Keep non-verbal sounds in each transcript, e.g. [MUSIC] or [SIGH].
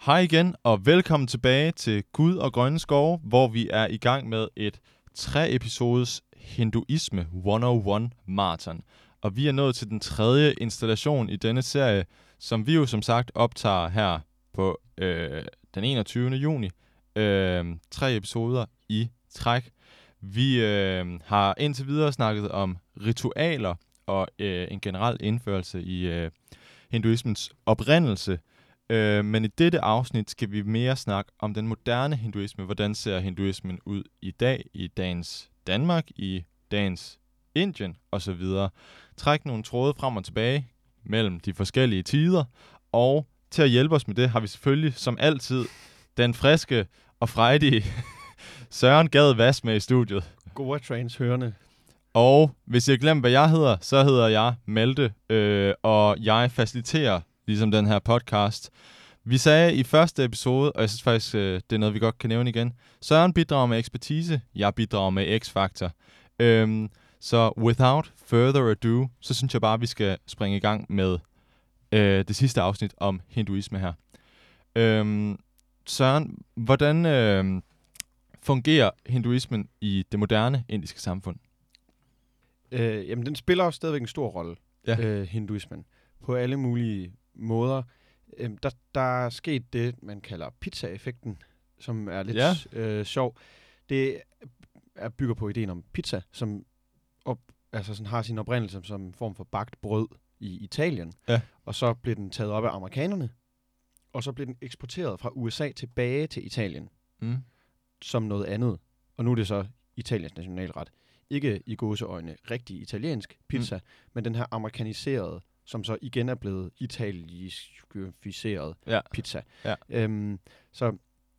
Hej igen, og velkommen tilbage til Gud og Grønne Skove, hvor vi er i gang med et tre episodes Hinduisme 101 marathon. Og vi er nået til den tredje installation i denne serie, som vi jo som sagt optager her på øh, den 21. juni. Øh, tre episoder i træk. Vi øh, har indtil videre snakket om ritualer og øh, en generel indførelse i øh, hinduismens oprindelse – Øh, men i dette afsnit skal vi mere snakke om den moderne hinduisme. Hvordan ser hinduismen ud i dag, i dagens Danmark, i dagens Indien osv. Træk nogle tråde frem og tilbage mellem de forskellige tider. Og til at hjælpe os med det, har vi selvfølgelig som altid den friske og frejdige [LAUGHS] Søren Gade Vas med i studiet. Gode transhørende. Og hvis jeg glemmer, hvad jeg hedder, så hedder jeg Malte, øh, og jeg faciliterer ligesom den her podcast. Vi sagde i første episode, og jeg synes faktisk, øh, det er noget, vi godt kan nævne igen. Søren bidrager med ekspertise, jeg bidrager med X-faktor. Øhm, så without further ado, så synes jeg bare, vi skal springe i gang med øh, det sidste afsnit om hinduisme her. Øhm, Søren, hvordan øh, fungerer hinduismen i det moderne indiske samfund? Øh, jamen, den spiller også stadigvæk en stor rolle, ja. øh, hinduismen, på alle mulige måder. Øhm, der, der er sket det, man kalder pizza-effekten, som er lidt ja. øh, sjov. Det er bygger på ideen om pizza, som op, altså sådan har sin oprindelse som en form for bagt brød i Italien. Ja. Og så blev den taget op af amerikanerne, og så blev den eksporteret fra USA tilbage til Italien mm. som noget andet. Og nu er det så Italiens nationalret. Ikke i gåseøjne rigtig italiensk pizza, mm. men den her amerikaniserede som så igen er blevet italificeret ja. pizza. Ja. Øhm, så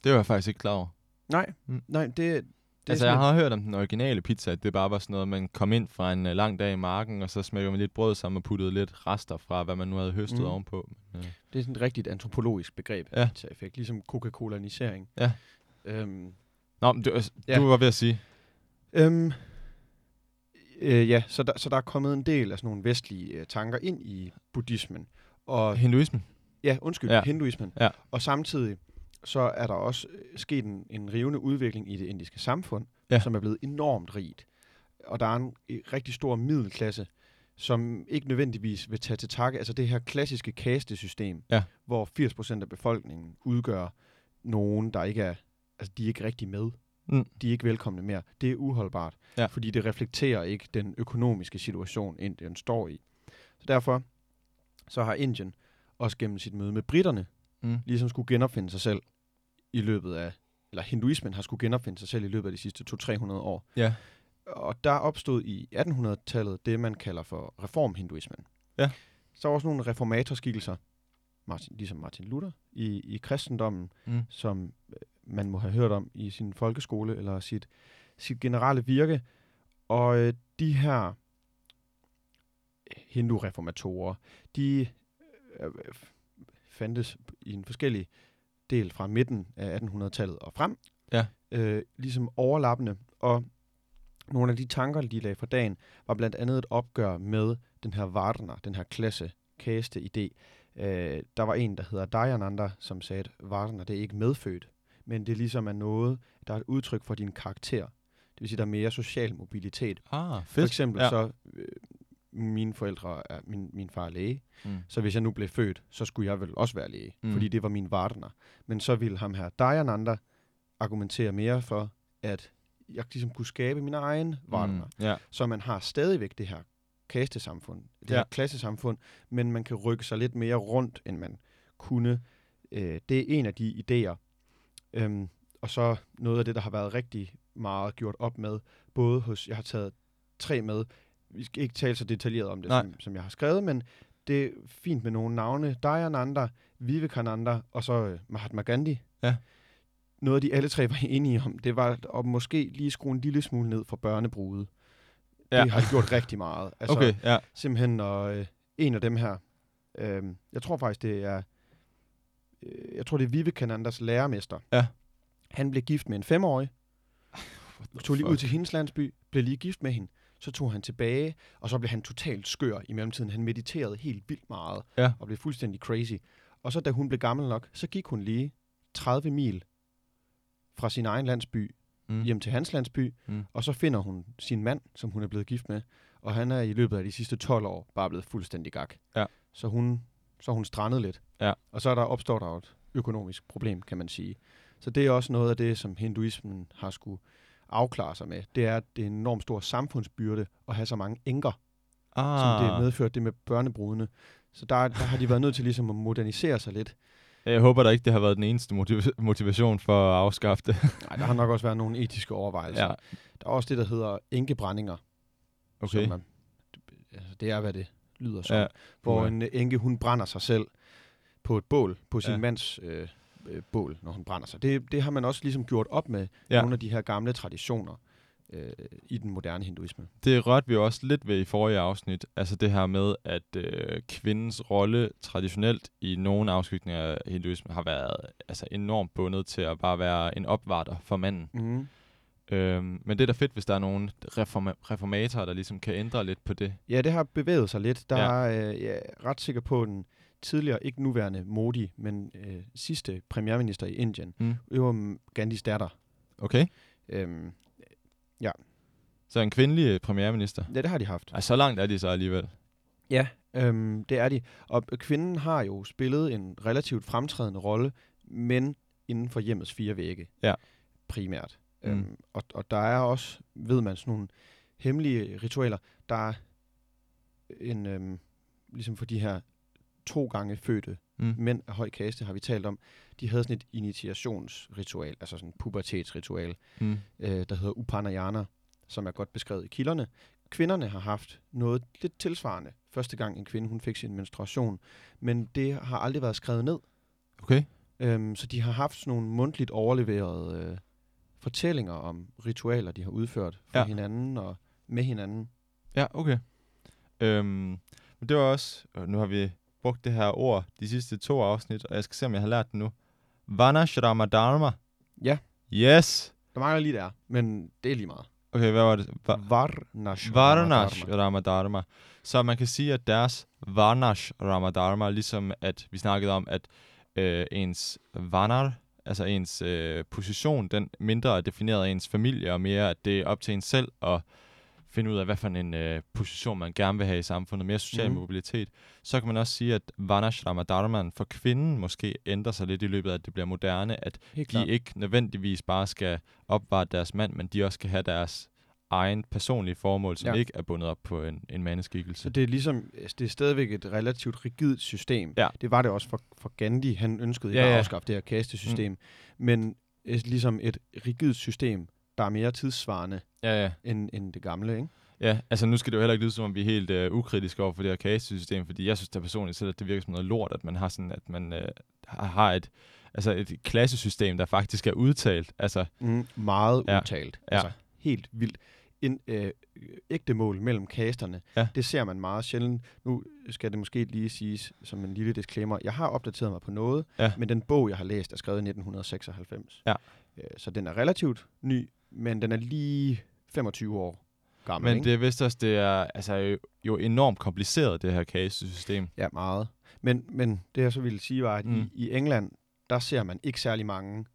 det var jeg faktisk ikke klar over. Nej, mm. nej, det, det altså, jeg har hørt om den originale pizza, at det bare var sådan noget, man kom ind fra en uh, lang dag i marken, og så smækkede man lidt brød sammen og puttede lidt rester fra, hvad man nu havde høstet mm. ovenpå. Men, uh. Det er sådan et rigtigt antropologisk begreb, ja. pizza-effekt, ligesom Coca-Cola-nisering. Ja. Øhm, Nå, men du, altså, ja. du var ved at sige... Øhm, Øh, ja, så der, så der er kommet en del af sådan nogle vestlige øh, tanker ind i buddhismen. Og, Hinduismen? Ja, undskyld, ja. hinduismen. Ja. Og samtidig så er der også øh, sket en, en rivende udvikling i det indiske samfund, ja. som er blevet enormt rigt. Og der er en, en rigtig stor middelklasse, som ikke nødvendigvis vil tage til takke. Altså det her klassiske kastesystem, ja. hvor 80% af befolkningen udgør nogen, der ikke er, altså de er ikke rigtig med. Mm. De er ikke velkomne mere. Det er uholdbart, ja. fordi det reflekterer ikke den økonomiske situation, Indien står i. Så derfor så har Indien også gennem sit møde med britterne, mm. ligesom skulle genopfinde sig selv i løbet af, eller hinduismen har skulle genopfinde sig selv i løbet af de sidste 200-300 år. Ja. Og der opstod i 1800-tallet det, man kalder for reformhinduismen. Ja. Så var også nogle reformatorskikkelser, Martin, ligesom Martin Luther, i, i kristendommen, mm. som man må have hørt om i sin folkeskole eller sit, sit generelle virke. Og øh, de her hindu-reformatorer, de øh, fandtes i en forskellig del fra midten af 1800-tallet og frem, ja. øh, ligesom overlappende, og nogle af de tanker, de lagde for dagen, var blandt andet et opgør med den her Vardner, den her klasse, kaste idé. Øh, der var en, der hedder Dayananda, som sagde, at Vardner, det er ikke medfødt men det ligesom er noget, der er et udtryk for din karakter. Det vil sige, der er mere social mobilitet. Ah, fedt. For eksempel ja. så, øh, mine forældre er, min, min far er læge, mm. så hvis jeg nu blev født, så skulle jeg vel også være læge, mm. fordi det var min vartner. Men så ville ham her Dayananda argumentere mere for, at jeg ligesom kunne skabe min egen vartner. Mm. Yeah. Så man har stadigvæk det her kastesamfund, det ja. her klassesamfund, men man kan rykke sig lidt mere rundt, end man kunne. Øh, det er en af de idéer, Øhm, og så noget af det, der har været rigtig meget gjort op med, både hos, jeg har taget tre med, vi skal ikke tale så detaljeret om det, som, som jeg har skrevet, men det er fint med nogle navne. Dayananda, Vivekananda og så øh, Mahatma Gandhi. Ja. Noget af de alle tre [LAUGHS] var enige om, det var at måske lige skrue en lille smule ned for børnebruget. Ja. Det har de gjort rigtig meget. [LAUGHS] Altså, okay, ja. Simpelthen, og øh, en af dem her, øh, jeg tror faktisk, det er øh, jeg tror det er Vivekananders lærermester. Ja. Han blev gift med en femårig, [LAUGHS] tog lige ud til hendes landsby, blev lige gift med hende, så tog han tilbage, og så blev han totalt skør i mellemtiden. Han mediterede helt vildt meget, ja. og blev fuldstændig crazy. Og så da hun blev gammel nok, så gik hun lige 30 mil fra sin egen landsby mm. hjem til hans landsby, mm. og så finder hun sin mand, som hun er blevet gift med, og han er i løbet af de sidste 12 år bare blevet fuldstændig gak. Ja. Så hun så hun strandet lidt. Ja. Og så er der opstår der et økonomisk problem, kan man sige. Så det er også noget af det, som hinduismen har skulle afklare sig med. Det er, at det er en enormt stor samfundsbyrde at have så mange enker, ah. som det medført det med børnebrudene. Så der, der har de været nødt til ligesom at modernisere sig lidt. Jeg håber da ikke, det har været den eneste motiv- motivation for at afskaffe det. Nej, der har nok også været nogle etiske overvejelser. Ja. Der er også det, der hedder enkebrændinger. Okay. Som altså, det er, hvad det lyder som. Ja. Hvor en enke, hun brænder sig selv på et bål, på sin ja. mands øh, øh, bål, når hun brænder sig. Det, det har man også ligesom gjort op med ja. nogle af de her gamle traditioner øh, i den moderne hinduisme. Det rørte vi også lidt ved i forrige afsnit. Altså det her med, at øh, kvindens rolle traditionelt i nogle afskygninger af hinduisme har været altså enormt bundet til at bare være en opvarter for manden. Mm. Øhm, men det er da fedt, hvis der er nogle reforma- reformatorer, der ligesom kan ændre lidt på det. Ja, det har bevæget sig lidt. Der ja. er øh, jeg er ret sikker på, den tidligere, ikke nuværende Modi, men øh, sidste premierminister i Indien, mm. det var Gandhis datter. Okay. Øhm, ja. Så en kvindelig øh, premierminister? Ja, det har de haft. Ej, så langt er de så alligevel. Ja, øhm, det er de. Og kvinden har jo spillet en relativt fremtrædende rolle, men inden for hjemmets fire vægge. Ja. Primært. Mm. Øhm, og, og der er også, ved man, sådan nogle hemmelige ritualer. Der er en, øhm, ligesom for de her to gange fødte mm. mænd af høj kaste, har vi talt om, de havde sådan et initiationsritual, altså sådan et pubertetsritual, mm. øh, der hedder Upanayana, som er godt beskrevet i kilderne. Kvinderne har haft noget lidt tilsvarende, første gang en kvinde hun fik sin menstruation, men det har aldrig været skrevet ned. Okay. Øhm, så de har haft sådan nogle mundtligt overleverede øh, fortællinger om ritualer, de har udført for ja. hinanden og med hinanden. Ja, okay. Øhm, men det var også, nu har vi brugt det her ord de sidste to afsnit, og jeg skal se, om jeg har lært det nu. Vanashrama Dharma. Ja. Yes. Der mangler lige der, men det er lige meget. Okay, hvad var det? Va- Varnash Varnash Ramadharma. Så man kan sige, at deres Varnash Ramadharma, ligesom at vi snakkede om, at øh, ens vanar, altså ens øh, position, den mindre er defineret af ens familie, og mere at det er op til en selv at finde ud af, hvad for en øh, position man gerne vil have i samfundet, mere social mm. mobilitet, så kan man også sige, at Vanashrama Dharman for kvinden måske ændrer sig lidt i løbet af, at det bliver moderne, at Helt de ikke nødvendigvis bare skal opvare deres mand, men de også skal have deres egen personlige formål, som ja. ikke er bundet op på en, en mandeskikkelse. Så det er ligesom, altså, det er stadigvæk et relativt rigidt system. Ja. Det var det også for, for Gandhi. Han ønskede ikke ja, ja. at afskaffe det her kastesystem. Mm. Men øh, ligesom et rigidt system, der er mere tidssvarende ja, ja. End, end det gamle, ikke? Ja, altså nu skal det jo heller ikke lyde som om, vi er helt uh, ukritiske over for det her kastesystem, fordi jeg synes da personligt selv, at det virker som noget lort, at man har sådan, at man uh, har et, altså et klassesystem, der faktisk er udtalt. Altså, mm, meget ja. udtalt. Ja. Altså helt vildt en, øh, ægte mål mellem kasterne. Ja. Det ser man meget sjældent. Nu skal det måske lige siges som en lille disclaimer. Jeg har opdateret mig på noget, ja. men den bog, jeg har læst, er skrevet i 1996. Ja. Øh, så den er relativt ny, men den er lige 25 år gammel. Men ikke? det er vist også, det er altså, jo, jo enormt kompliceret, det her kastesystem. Ja, meget. Men, men det jeg så ville sige var, at mm. i, i England, der ser man ikke særlig mange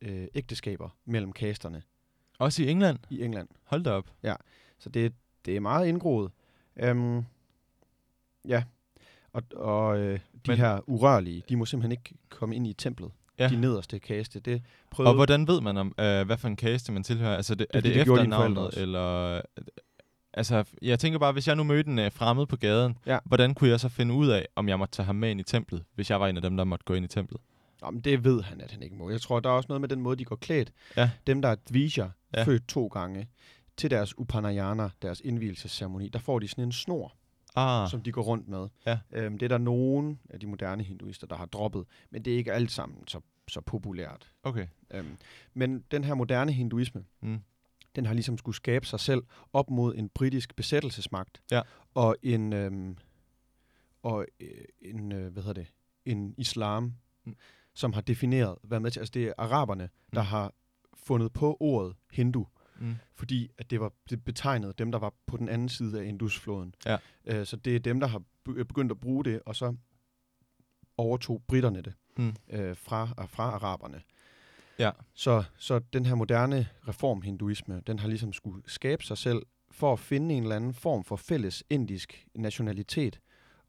øh, ægteskaber mellem kasterne. Også i England? I England. Hold da op. Ja, så det, det er meget indgroet. Um, ja, og, og øh, de Men, her urørlige, de må simpelthen ikke komme ind i templet. Ja. De nederste kaste. Det prøvede... Og hvordan ved man, om øh, hvad for en kaste man tilhører? Altså, det, det, er det, det efter navnet, eller... Altså, jeg tænker bare, hvis jeg nu mødte en uh, fremmed på gaden, ja. hvordan kunne jeg så finde ud af, om jeg måtte tage ham med ind i templet, hvis jeg var en af dem, der måtte gå ind i templet? Jamen, det ved han, at han ikke må. Jeg tror, der er også noget med den måde, de går klædt. Ja. Dem, der er dviger, ja. født to gange, til deres upanayana, deres indvielsesceremoni, der får de sådan en snor, ah. som de går rundt med. Ja. Øhm, det er der nogen af de moderne hinduister, der har droppet, men det er ikke alt sammen så, så populært. Okay. Øhm, men den her moderne hinduisme, mm. den har ligesom skulle skabe sig selv op mod en britisk besættelsesmagt, ja. og en, øhm, og øh, en, øh, hvad hedder det, en islam, mm som har defineret, hvad med til, altså det er araberne, der mm. har fundet på ordet hindu, mm. fordi at det var det betegnede dem, der var på den anden side af Indusfloden. Ja. Uh, så det er dem, der har begyndt at bruge det, og så overtog britterne det Mm. øh, fra, fra araberne. Ja. Så, så den her moderne reformhinduisme, den har ligesom skulle skabe sig selv for at finde en eller anden form for fælles indisk nationalitet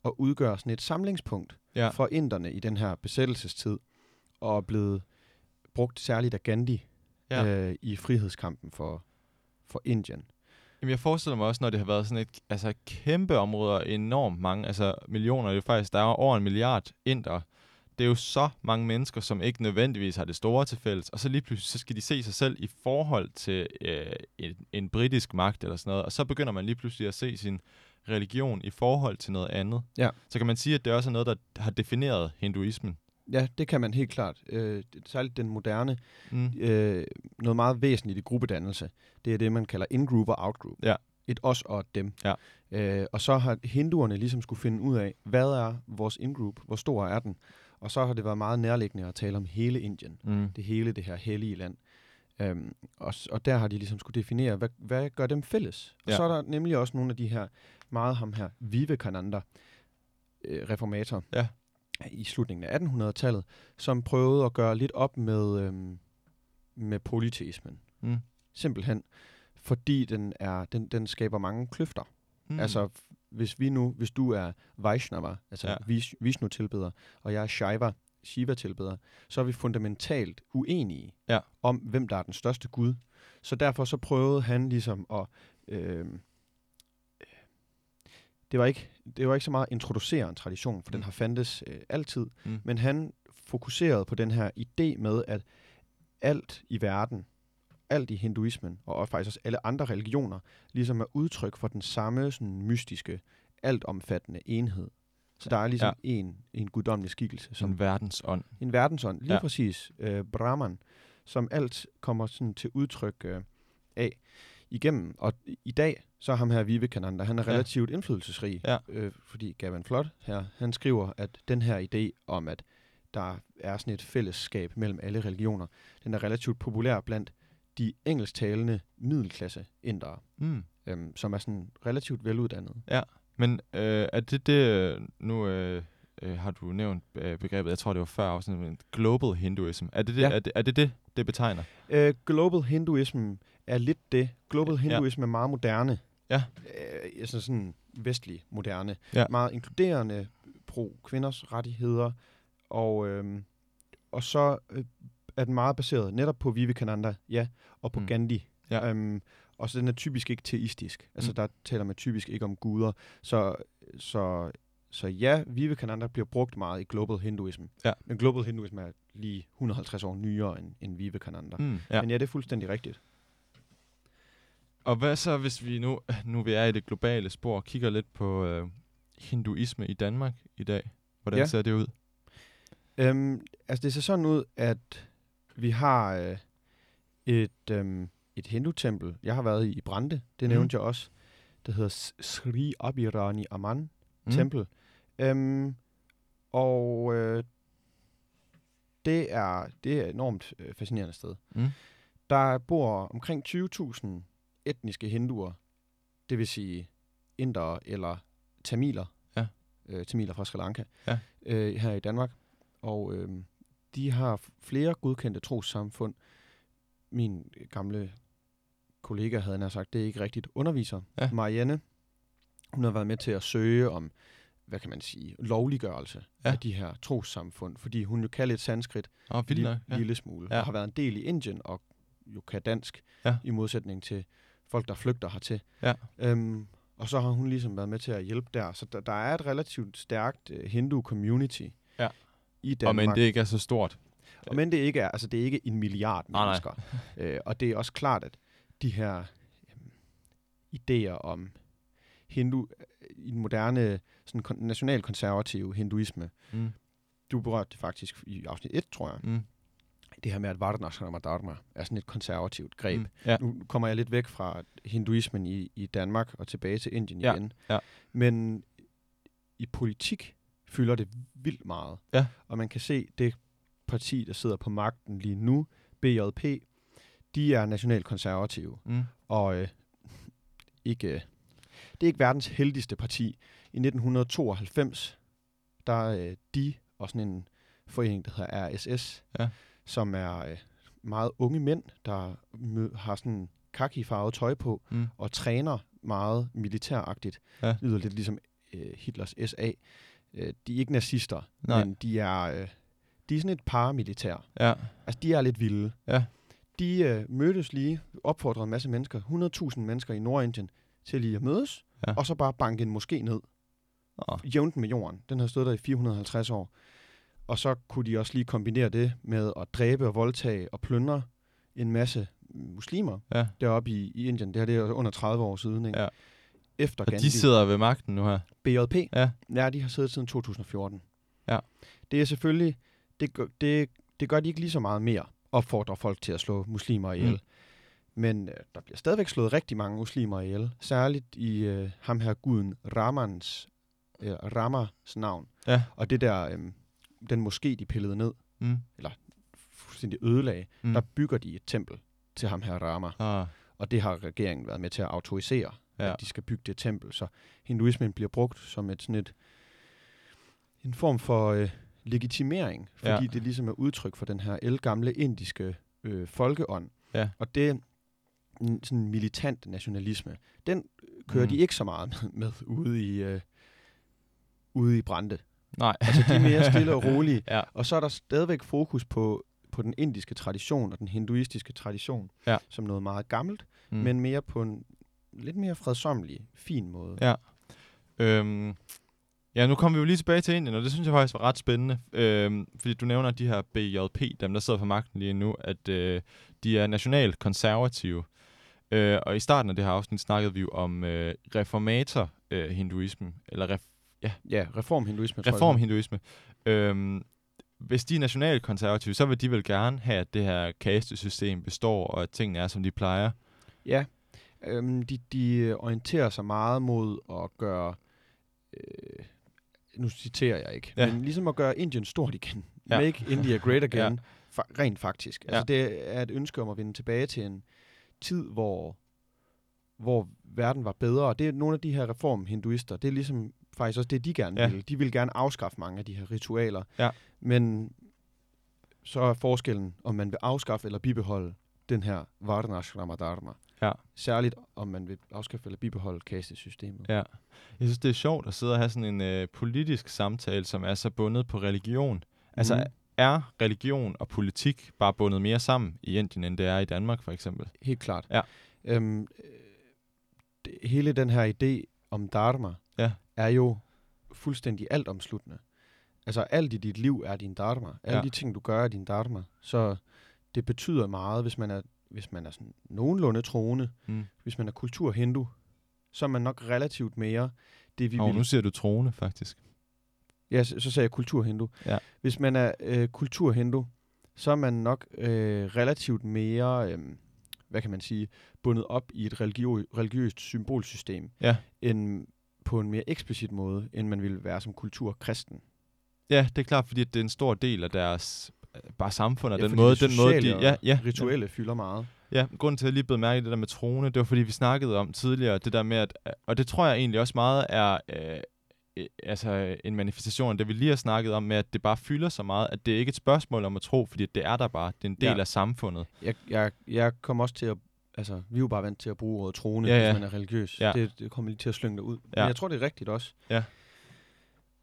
og udgøre sådan et samlingspunkt Ja. for inderne i den her besættelsestid, og er blevet brugt særligt af Gandhi Ja. øh, i frihedskampen for, for Indien. Jamen, jeg forestiller mig også, når det har været sådan et altså, kæmpe område, og enormt mange, altså millioner, det er jo faktisk, der er over en milliard indere. Det er jo så mange mennesker, som ikke nødvendigvis har det store til fælles, og så lige pludselig så skal de se sig selv i forhold til øh, en, en britisk magt eller sådan noget, og så begynder man lige pludselig at se sin religion i forhold til noget andet. Ja. Så kan man sige, at det også er noget, der har defineret hinduismen. Ja, det kan man helt klart. Øh, særligt den moderne, Mm. øh, noget meget væsentligt i gruppedannelse, det er det, man kalder in-group og out-group. Ja. Et os og et dem. Ja. Øh, og så har hinduerne ligesom skulle finde ud af, hvad er vores in-group, hvor stor er den? Og så har det været meget nærliggende at tale om hele Indien. Mm. Det hele det her hellige land. Øhm, og, og der har de ligesom skulle definere, hvad, hvad gør dem fælles? Og Ja. så er der nemlig også nogle af de her, meget ham her, Vivekananda, øh, reformator, Ja. I slutningen af 1800-tallet, som prøvede at gøre lidt op med, øhm, med polyteismen. Mm. Simpelthen fordi den, er, den, den skaber mange kløfter. Mm. Altså, hvis vi nu, hvis du er Vaishnava, altså Ja. Vishnu-tilbeder, og jeg er Shaiva, Shiva-tilbeder, så er vi fundamentalt uenige Ja. om, hvem der er den største gud. Så derfor så prøvede han ligesom at... Øh, det, var ikke, det var ikke så meget at introducere en tradition, for mm. den har fandtes øh, altid, Mm. men han fokuserede på den her idé med, at alt i verden, alt i hinduismen, og også faktisk også alle andre religioner, ligesom er udtryk for den samme sådan, mystiske, altomfattende enhed. Så der er ligesom ja. en, en guddommelig skikkelse, som Som verdensånd. en verdensånd, lige Ja. præcis, øh, Brahman, som alt kommer sådan til udtryk øh, af igennem. Og i dag, så ham her Vivekananda, han er Ja. relativt indflydelsesrig, Ja. øh, fordi Gavin Flood her, han skriver, at den her idé om, at der er sådan et fællesskab mellem alle religioner, den er relativt populær blandt de engelsktalende middelklasse indere, Mm. øhm, som er sådan relativt veluddannede. Men øh, er det det, øh, nu øh, øh, har du nævnt øh, begrebet, jeg tror det var før afsnit, men global hinduism. Er det det, Ja. er det, er det, det, det betegner? Øh, global hinduism er lidt det. Global Ja. hinduism er meget moderne. Ja. Øh, altså sådan vestlig moderne. Ja. Meget inkluderende, pro kvinders rettigheder. Og, øhm, og så øh, er den meget baseret netop på Vivekananda, ja, og på Mm. Gandhi. Ja. Øhm, og så den er typisk ikke teistisk. Altså Mm. der taler man typisk ikke om guder. Så, så, så ja, Vivekananda bliver brugt meget i global hinduism. Ja. Men global hinduism er lige 150 år nyere end, end Vivekananda. Mm, ja. Men ja, det er fuldstændig rigtigt. Og hvad så, hvis vi nu, nu vi er i det globale spor, kigger lidt på øh, hinduisme i Danmark i dag? Hvordan Ja. ser det ud? Øhm, altså det ser sådan ud, at vi har øh, et, øhm, et hindu-tempel. Jeg har været i, i Brande, det Mhm. nævnte jeg også. Det hedder Sri Abhirani Aman Mm. Tempel. Øhm, og øh, det, er, det er et enormt øh, fascinerende sted. Mm. Der bor omkring 20.000 etniske hinduer, det vil sige indere eller tamiler, Ja. øh, tamiler fra Sri Lanka, Ja. øh, her i Danmark. Og øh, de har flere godkendte trossamfund. Min gamle kollega havde nær sagt, det er ikke rigtigt underviser. Ja. Marianne, hun har været med til at søge om, hvad kan man sige, lovliggørelse Ja. af de her trossamfund, fordi hun jo kan lidt sanskrit, Åh, vildt lille. Ja. lille smule, ja. og har været en del i Indien, og jo kan dansk, Ja. i modsætning til folk, der flygter hertil. Ja. Øhm, og så har hun ligesom været med til at hjælpe der. Så der, der er et relativt stærkt uh, hindu-community Ja. i Og Danmark. men det ikke er så stort. Og men det ikke er, altså det er ikke en milliard Nej, nej. mennesker. øh, og det er også klart, at de her øhm, idéer om hindu, øh, i den moderne sådan kon- nationalkonservative hinduisme, Mm. du berørte det faktisk i afsnit 1, tror jeg, Mm. Det her med, at Vardanasrama Dharma er sådan et konservativt greb. Mm. Ja. Nu kommer jeg lidt væk fra hinduismen i, i Danmark og tilbage til Indien Ja, igen. ja. Men i politik fylder det vildt meget. Ja. Og man kan se, det parti, der sidder på magten lige nu, BJP, de er nationalkonservative. Mm. Og øh, [LAUGHS] ikke, det er ikke verdens heldigste parti. I 1992, der øh, de og sådan en forening, der hedder RSS, Ja. Som er øh, meget unge mænd, der har sådan kaki-farvet tøj på, Mm. og træner meget militæragtigt. Ja. Det lyder lidt ligesom øh, Hitlers SA. Øh, de er ikke nazister, Nej. men de er, øh, de er sådan et paramilitær. Ja. Altså, de er lidt vilde. Ja. De øh, mødtes lige, opfordrede en masse mennesker, 100.000 mennesker i Nordindien, til lige at mødes, Ja. og så bare banke en moské ned, Oh. jævnt med jorden. Den har stået der i 450 år. Og så kunne de også lige kombinere det med at dræbe og voldtage og plyndre en masse muslimer Ja. deroppe i, i Indien. Det her det er under 30 år siden. Ikke? Ja. Efter Og Gandhi. de sidder ved magten nu her. BJP, Ja. ja, de har siddet siden 2014. Ja. Det er selvfølgelig, det, gør- det, det gør de ikke lige så meget mere, opfordrer folk til at slå muslimer ihjel. Mm. Mm. Men øh, der bliver stadigvæk slået rigtig mange muslimer ihjel, særligt i øh, ham her guden Ramans, øh, Ramas navn. Ja. Og det der, øh, den moské, de pillede ned, Mm. fuldstændig ødelagde, Mm. der bygger de et tempel til ham her Rama. Ah. Og det har regeringen været med til at autorisere, Ja. at de skal bygge det tempel. Så hinduismen bliver brugt som et sådan et, en form for øh, legitimering, fordi Ja. det ligesom er udtryk for den her elgamle indiske øh, folkeånd. Ja. Og det en sådan militant nationalisme, den øh, kører mm. de ikke så meget med, [LAUGHS] med ude i øh, ude i Brande. Nej. Altså de er mere stille og [LAUGHS] rolige. Ja. Og så er der stadigvæk fokus på, på den indiske tradition og den hinduistiske tradition, Ja. som noget meget gammelt, Mm. men mere på en lidt mere fredsommelig, fin måde. Ja. Øhm, ja, nu kommer vi jo lige tilbage til Indien, og det synes jeg faktisk var ret spændende. Øhm, fordi du nævner de her BJP, dem der sidder på magten lige nu, at øh, de er nationalt konservative. Øh, og i starten af det her afsnit snakkede vi jo om øh, reformator-hinduisme, eller ref, Ja, reformhinduisme, tror jeg. reformhinduisme. Øhm, hvis de er nationalt konservative, så vil de vel gerne have, at det her kastesystem består, og at tingene er, som de plejer. Ja, øhm, de, de orienterer sig meget mod at gøre, øh, nu citerer jeg ikke, Ja. ja. men ligesom at gøre Indien stort igen. Ja. Ja. Make India great [LAUGHS] again, Ja. ja. fa- rent faktisk. Altså det er et ønske om at vende tilbage til en tid, hvor, hvor verden var bedre. Det er nogle af de her reformhinduister, det er ligesom faktisk også det, de gerne Ja. vil. De vil gerne afskaffe mange af de her ritualer. Ja. Men så er forskellen, om man vil afskaffe eller bibeholde den her Varnashrama Dharma. Ja. Særligt om man vil afskaffe eller bibeholde kastesystemet. Ja. Jeg synes, det er sjovt at sidde og have sådan en øh, politisk samtale, som er så bundet på religion. Altså, Mhm. er religion og politik bare bundet mere sammen i Indien, end det er i Danmark, for eksempel? Helt klart. Ja. Øhm, øh, det, hele den her idé om dharma Ja. er jo fuldstændig altomsluttende. Altså alt i dit liv er din dharma. Alle Ja. de ting, du gør, er din dharma. Så det betyder meget, hvis man er, hvis man er sådan nogenlunde troende. Mm. Hvis man er kulturhindu, så er man nok relativt mere det, vi Og vil nu ser du trone, faktisk. Ja, så, så sagde jeg kulturhindu. Ja. Hvis man er øh, kulturhindu, så er man nok øh, relativt mere, øh, hvad kan man sige, bundet op i et religio- religiøst symbolsystem, Ja. end på en mere eksplicit måde, end man ville være som kulturkristen. Ja, det er klart, fordi det er en stor del af deres øh, bare samfund, og Ja, den måde, den måde, de, ja, ja, Rituelle fylder meget. Ja, grunden til, at jeg lige blev mærke det der med trone, det var fordi, vi snakkede om tidligere, det der med, at, og det tror jeg egentlig også meget er øh, øh, altså en manifestation af det, vi lige har snakket om, med at det bare fylder så meget, at det er ikke et spørgsmål om at tro, fordi det er der bare. Det er en del Ja. af samfundet. Jeg, jeg, jeg kom også til at, altså, vi er jo bare vant til at bruge ordet trone, Ja, ja. hvis man er religiøs. Ja. Det, det kommer lige til at slynge dig ud. Ja. Men jeg tror, det er rigtigt også. Ja.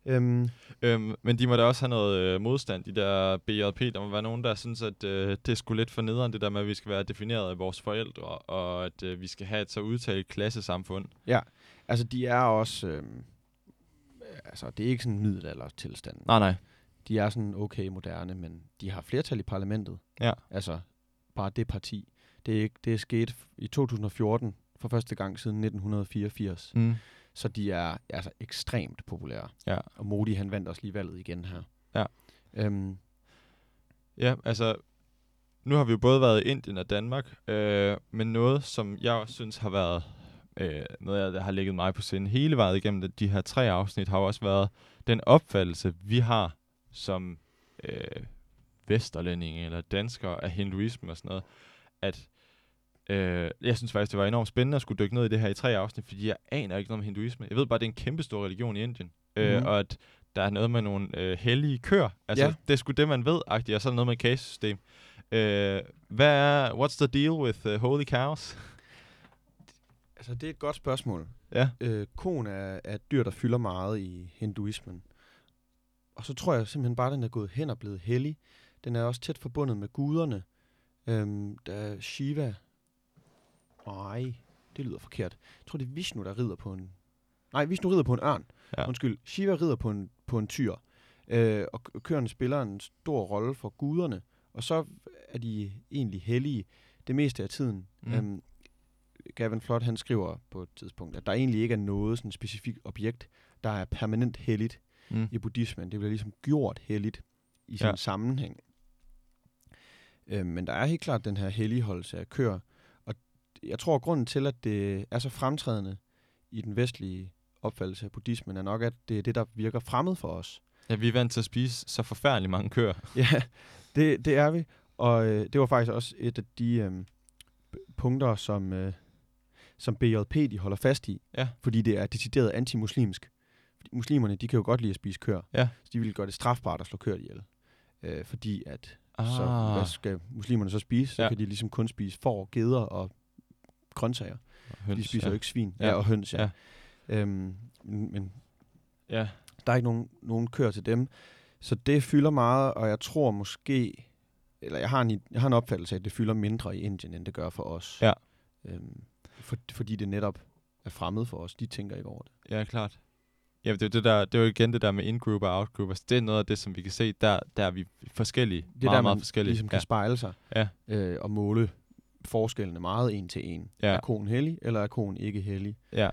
Øhm, Øhm, men de må da også have noget øh, modstand, de der BJP. Der må være nogen, der synes, at øh, det er sgu lidt for nederen, det der med, at vi skal være defineret af vores forældre, og at øh, vi skal have et så udtalt klassesamfund. Altså, de er også... Øhm, altså, det er ikke sådan en middelaldertilstand. Nej, nej. De er sådan okay moderne, men de har flertal i parlamentet. Ja. Altså, bare det parti. Det er, det er sket i 2014 for første gang siden 1984. Mm. Så de er altså ekstremt populære. Ja. Og Modi, han vandt også lige valget igen her. Ja. Øhm, Ja, altså, nu har vi jo både været i Indien og Danmark, øh, men noget, som jeg også synes har været øh, noget, der har ligget mig på sinde hele vejen igennem de- de her tre afsnit, har jo også været den opfattelse, vi har som øh, vesterlændinge eller danskere af hinduisme og sådan noget, at øh, jeg synes faktisk, det var enormt spændende at skulle dykke ned i det her i tre afsnit, fordi jeg aner ikke noget om hinduisme. Jeg ved bare, det er en kæmpe stor religion i Indien, øh, Mhm. og at der er noget med nogle øh, hellige køer. Altså, Ja. det er sgu det, man ved, agtigt, og så er noget med caste-system. Øh, hvad er, what's the deal with uh, holy cows? Altså, det er et godt spørgsmål. Ja. Øh, koen er, er et dyr, der fylder meget i hinduismen. Og så tror jeg simpelthen bare, at den er gået hen og blevet hellig. Den er også tæt forbundet med guderne. Øhm, der er Shiva. Nej, det lyder forkert. Jeg tror, det er Vishnu, der rider på en... Nej, Vishnu rider på en ørn. Ja. Undskyld, Shiva rider på en, på en tyr. Øh, og køerne spiller en stor rolle for guderne. Og så er de egentlig hellige det meste af tiden. Mm. Øhm, Gavin Flot, han skriver på et tidspunkt, at der egentlig ikke er noget sådan specifikt objekt, der er permanent helligt Mm. i buddhismen. Det bliver ligesom gjort helligt i sin Ja. sammenhæng. Øhm, men der er helt klart den her helligholdelse af køer. Jeg tror, at grunden til, at det er så fremtrædende i den vestlige opfattelse af buddhismen, er nok, at det er det, der virker fremmed for os. Ja, vi er vant til at spise så forfærdeligt mange køer. [LAUGHS] Ja, det, det er vi. Og øh, det var faktisk også et af de øh, punkter, som, øh, som BJP de holder fast i. Ja. Fordi det er decideret antimuslimsk. Fordi muslimerne, de kan jo godt lide at spise køer. Ja. Så de vil gøre det strafbart at slå køer ihjel. Øh, fordi at, ah. så hvad skal muslimerne så spise? Så ja. kan de ligesom kun spise får, geder og grøntsager. Høns, de spiser ja. jo ikke svin. Ja. Ja, og høns, ja. Ja. Øhm, men, Ja, der er ikke nogen, nogen køer til dem. Så det fylder meget, og jeg tror måske, eller jeg har en, jeg har en opfattelse af, at det fylder mindre i Indien, end det gør for os. Ja. Øhm, for, fordi det netop er fremmed for os. De tænker ikke over det. ja, klart. Ja, det er, det, der, det er jo igen det der med in-group og out-group. Altså, det er noget af det, som vi kan se, der, der er vi forskellige. Det er meget, der, man meget forskellige. ligesom kan ja. spejle sig Ja. øh, og måle forskellene meget en til en. Ja. Er konen hellig, eller er konen ikke hellig? Ja.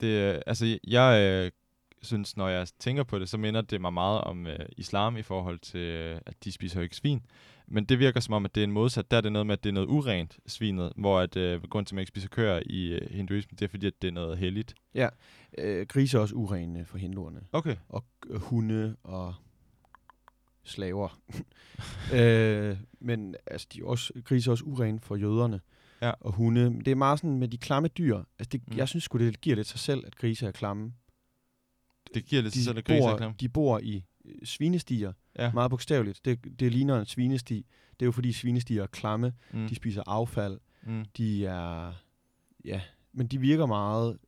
Det, øh, altså, jeg øh, synes, når jeg tænker på det, så minder det mig meget om øh, islam i forhold til, øh, at de spiser ikke svin. Men det virker som om, at det er en modsat. Der er det noget med, at det er noget urent, svinet, hvor at, øh, grund til, at man ikke spiser køer i øh, hinduismen, det er fordi, at det er noget helligt. Øh, grise er også urene for hinduerne. Okay. og øh, hunde og slaver. [LAUGHS] øh, men altså, de er også, grise er også urene for jøderne. Ja. Og hunde. Det er meget sådan med de klamme dyr. Altså, det, Mm. Jeg synes sgu, det giver lidt sig selv, at grise er klamme. Det giver lidt sig De, selv, at grise er bor, klam. de bor i øh, svinestier. Ja. Meget bogstaveligt. Det, det ligner en svinesti. Det er jo fordi svinestier er klamme. Mm. De spiser affald. Mm. De er... Ja, men de virker meget...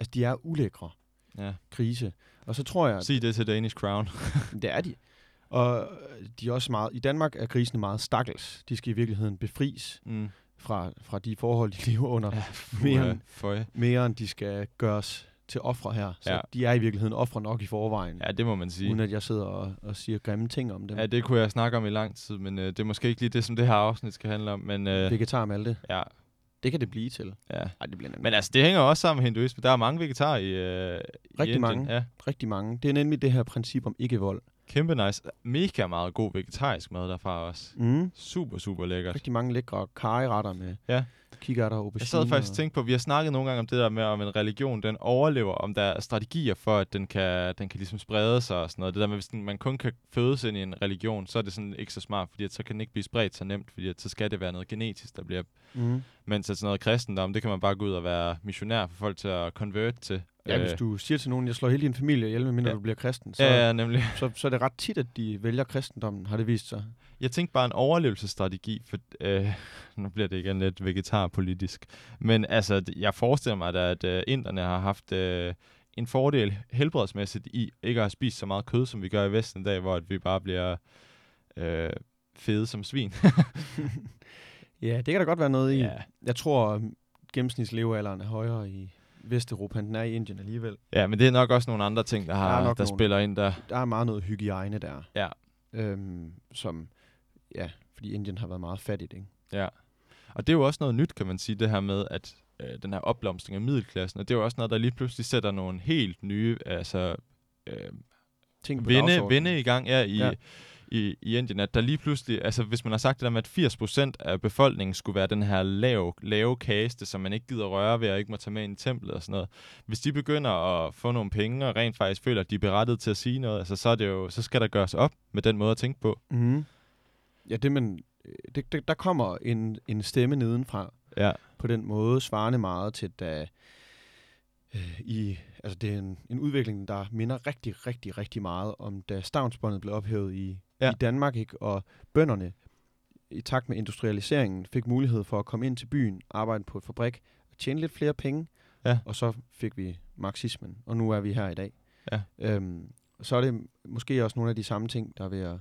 Altså, de er ulækre Ja. grise. Og så tror jeg, Sig det til Danish Crown. Det er de. Og de er også meget, i Danmark er grisene meget stakkels. De skal i virkeligheden befries mm. fra, fra de forhold, de [LAUGHS] lever under, Ja, fuh, [LAUGHS] mere, end, føj. mere end de skal gøres til ofre her. Så Ja. de er i virkeligheden ofre nok i forvejen, Ja, det må man sige. uden at jeg sidder og, og siger grimme ting om dem. Ja, det kunne jeg snakke om i lang tid, men øh, det er måske ikke lige det, som det her afsnit skal handle om. Men øh, Vegetar Malte, ja, det kan det blive til. ja. Nej, det bliver nemlig Men altså, det hænger også sammen med hinduisme. Der er mange vegetarer i, øh, i Rigtig Indien. mange. Ja, rigtig mange. Det er nemlig det her princip om ikke-vold. Kæmpe nice. Mega meget god vegetarisk mad derfra også. Mm. Super, super lækkert. Rigtig mange lækre kariretter med Ja. kikærter og aubergine. Jeg sad faktisk og tænkte på, vi har snakket nogle gange om det der med, om en religion, den overlever, om der er strategier for, at den kan, den kan ligesom sprede sig og sådan noget. Det der med, hvis man kun kan fødes ind i en religion, så er det sådan ikke så smart, fordi at så kan den ikke blive spredt så nemt, fordi at så skal det være noget genetisk, der bliver... Mm. Mens at sådan noget kristendom, det kan man bare gå ud og være missionær for folk til at convert til. Ja, hvis du siger til nogen, jeg slår hele din familie ihjel, medmindre Ja. du bliver kristen, så, Ja, ja, nemlig. så, så er det ret tit, at de vælger kristendommen, har det vist sig. Jeg tænkte bare en overlevelsesstrategi, for øh, [LAUGHS] nu bliver det igen lidt vegetarpolitisk. Men altså, jeg forestiller mig da, at øh, inderne har haft øh, en fordel helbredsmæssigt i ikke at have spist så meget kød, som vi gør i Vesten i dag, hvor at vi bare bliver øh, fede som svin. [LAUGHS] Ja, det kan der godt være noget i. ja. Jeg tror, gennemsnitslevealderen er højere i Vesteuropa, den er i Indien alligevel. ja, men det er nok også nogle andre ting, der, har, er der, der nogle- spiller ind der. Der er meget noget hygiejne der. Ja. Øhm, som, ja, fordi Indien har været meget fattigt, ikke? Ja. Og det er jo også noget nyt, kan man sige, det her med, at øh, den her opblomstring af middelklassen, og det er jo også noget, der lige pludselig sætter nogle helt nye, altså øh, Ting på vinde, vinde i gang ja, i, ja. I, i Indien, at der lige pludselig, altså hvis man har sagt det der med, at 80% af befolkningen skulle være den her lave, lave kaste, som man ikke gider røre ved og ikke må tage med ind i templet og sådan noget. Hvis de begynder at få nogle penge og rent faktisk føler, at de er berettet til at sige noget, altså så, er det jo, så skal der gøres op med den måde at tænke på. Mm. Ja, det man, det, det, der kommer en, en stemme nedenfra, Ja, på den måde, svarende meget til, da øh, i, altså det er en, en udvikling, der minder rigtig, rigtig, rigtig meget om, da stavnsbåndet blev ophævet i, ja. i Danmark, ikke? og bønderne i takt med industrialiseringen fik mulighed for at komme ind til byen, arbejde på et fabrik, tjene lidt flere penge, ja. og så fik vi marxismen, og nu er vi her i dag. Ja. Øhm, så er det måske også nogle af de samme ting, der er ved at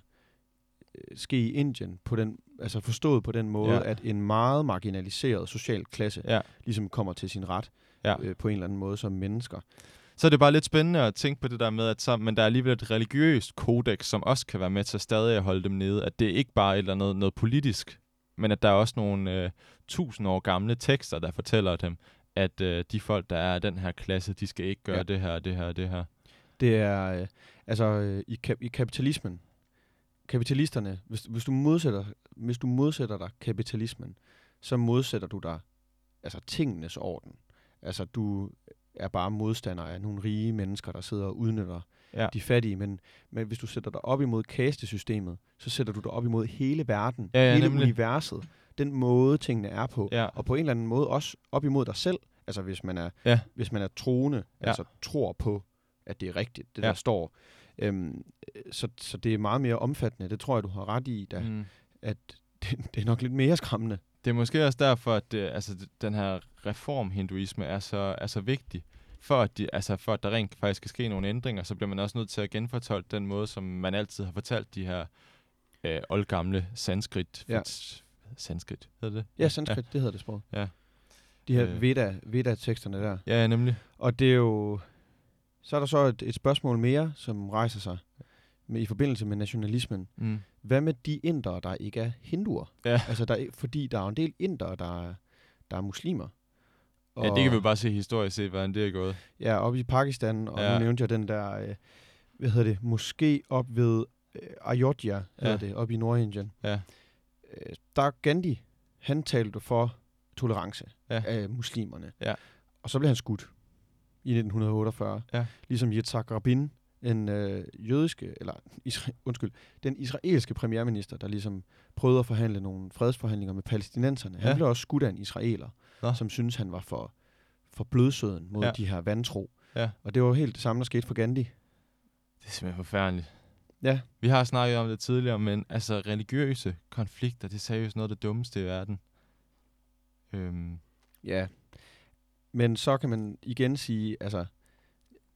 øh, ske i Indien, på den, altså forstået på den måde, ja. at en meget marginaliseret social klasse ja. ligesom kommer til sin ret ja. øh, på en eller anden måde som mennesker. Så er det bare lidt spændende at tænke på det der med, at så, men der er alligevel et religiøst kodex, som også kan være med til at stadig at holde dem nede. At det ikke bare er et eller andet noget politisk, men at der er også nogle øh, tusind år gamle tekster, der fortæller dem, at øh, de folk, der er af den her klasse, de skal ikke gøre ja. det her, det her, det her. Det er, øh, altså øh, i, kap- i kapitalismen, kapitalisterne, hvis, hvis, du modsætter, hvis du modsætter dig kapitalismen, så modsætter du dig altså tingenes orden. Altså du er bare modstander af nogle rige mennesker, der sidder og udnytter ja. de fattige. Men, men hvis du sætter dig op imod kastesystemet, så sætter du dig op imod hele verden, ja, ja, hele nemlig. universet, den måde tingene er på, ja. og på en eller anden måde også op imod dig selv. Altså hvis man er, ja. hvis man er troende, ja. altså tror på, at det er rigtigt, det ja. der står. Øhm, så, så det er meget mere omfattende. Det tror jeg, du har ret i, da, mm. at [LAUGHS] det, det er nok lidt mere skræmmende. Det er måske også derfor, at det, altså, den her reformhinduisme er så, er så vigtig. For at, de, altså, for at der rent faktisk skal ske nogle ændringer, så bliver man også nødt til at genfortolke den måde, som man altid har fortalt de her øh, oldgamle sanskrit. Ja. Sanskrit, hedder det? Ja, sanskrit, ja. det hedder det sprog. Ja. De her øh. Veda, Veda-teksterne der. Ja, nemlig. Og det er jo... Så er der så et, et spørgsmål mere, som rejser sig med, i forbindelse med nationalismen. Mm. Hvad med de indere, der ikke er hinduer? Ja. Altså, der, fordi der er en del indere, der er, der er muslimer. Og, ja, det kan vi bare se historisk se, hvordan det er gået. Ja, op i Pakistan, og ja. nu nævnte jeg den der, øh, hvad hedder det, måske op ved øh, Ayodhya, ja. det, op i Nordindien. Ja. Øh, der Gandhi, han talte for tolerance ja. af muslimerne. Ja. Og så blev han skudt i 1948. Ja. Ligesom Yitzhak Rabin, en øh, jødiske, eller isra- undskyld, den israelske premierminister, der ligesom prøvede at forhandle nogle fredsforhandlinger med palæstinenserne. Ja. Han blev også skudt af en israeler, Nå. som synes han var for, for blødsøden mod ja. de her vantro. Ja. Og det var helt det samme, der skete for Gandhi. Det er simpelthen forfærdeligt. Ja. Vi har snakket om det tidligere, men altså religiøse konflikter, det er seriøst noget af det dummeste i verden. Øhm. Ja, men så kan man igen sige, altså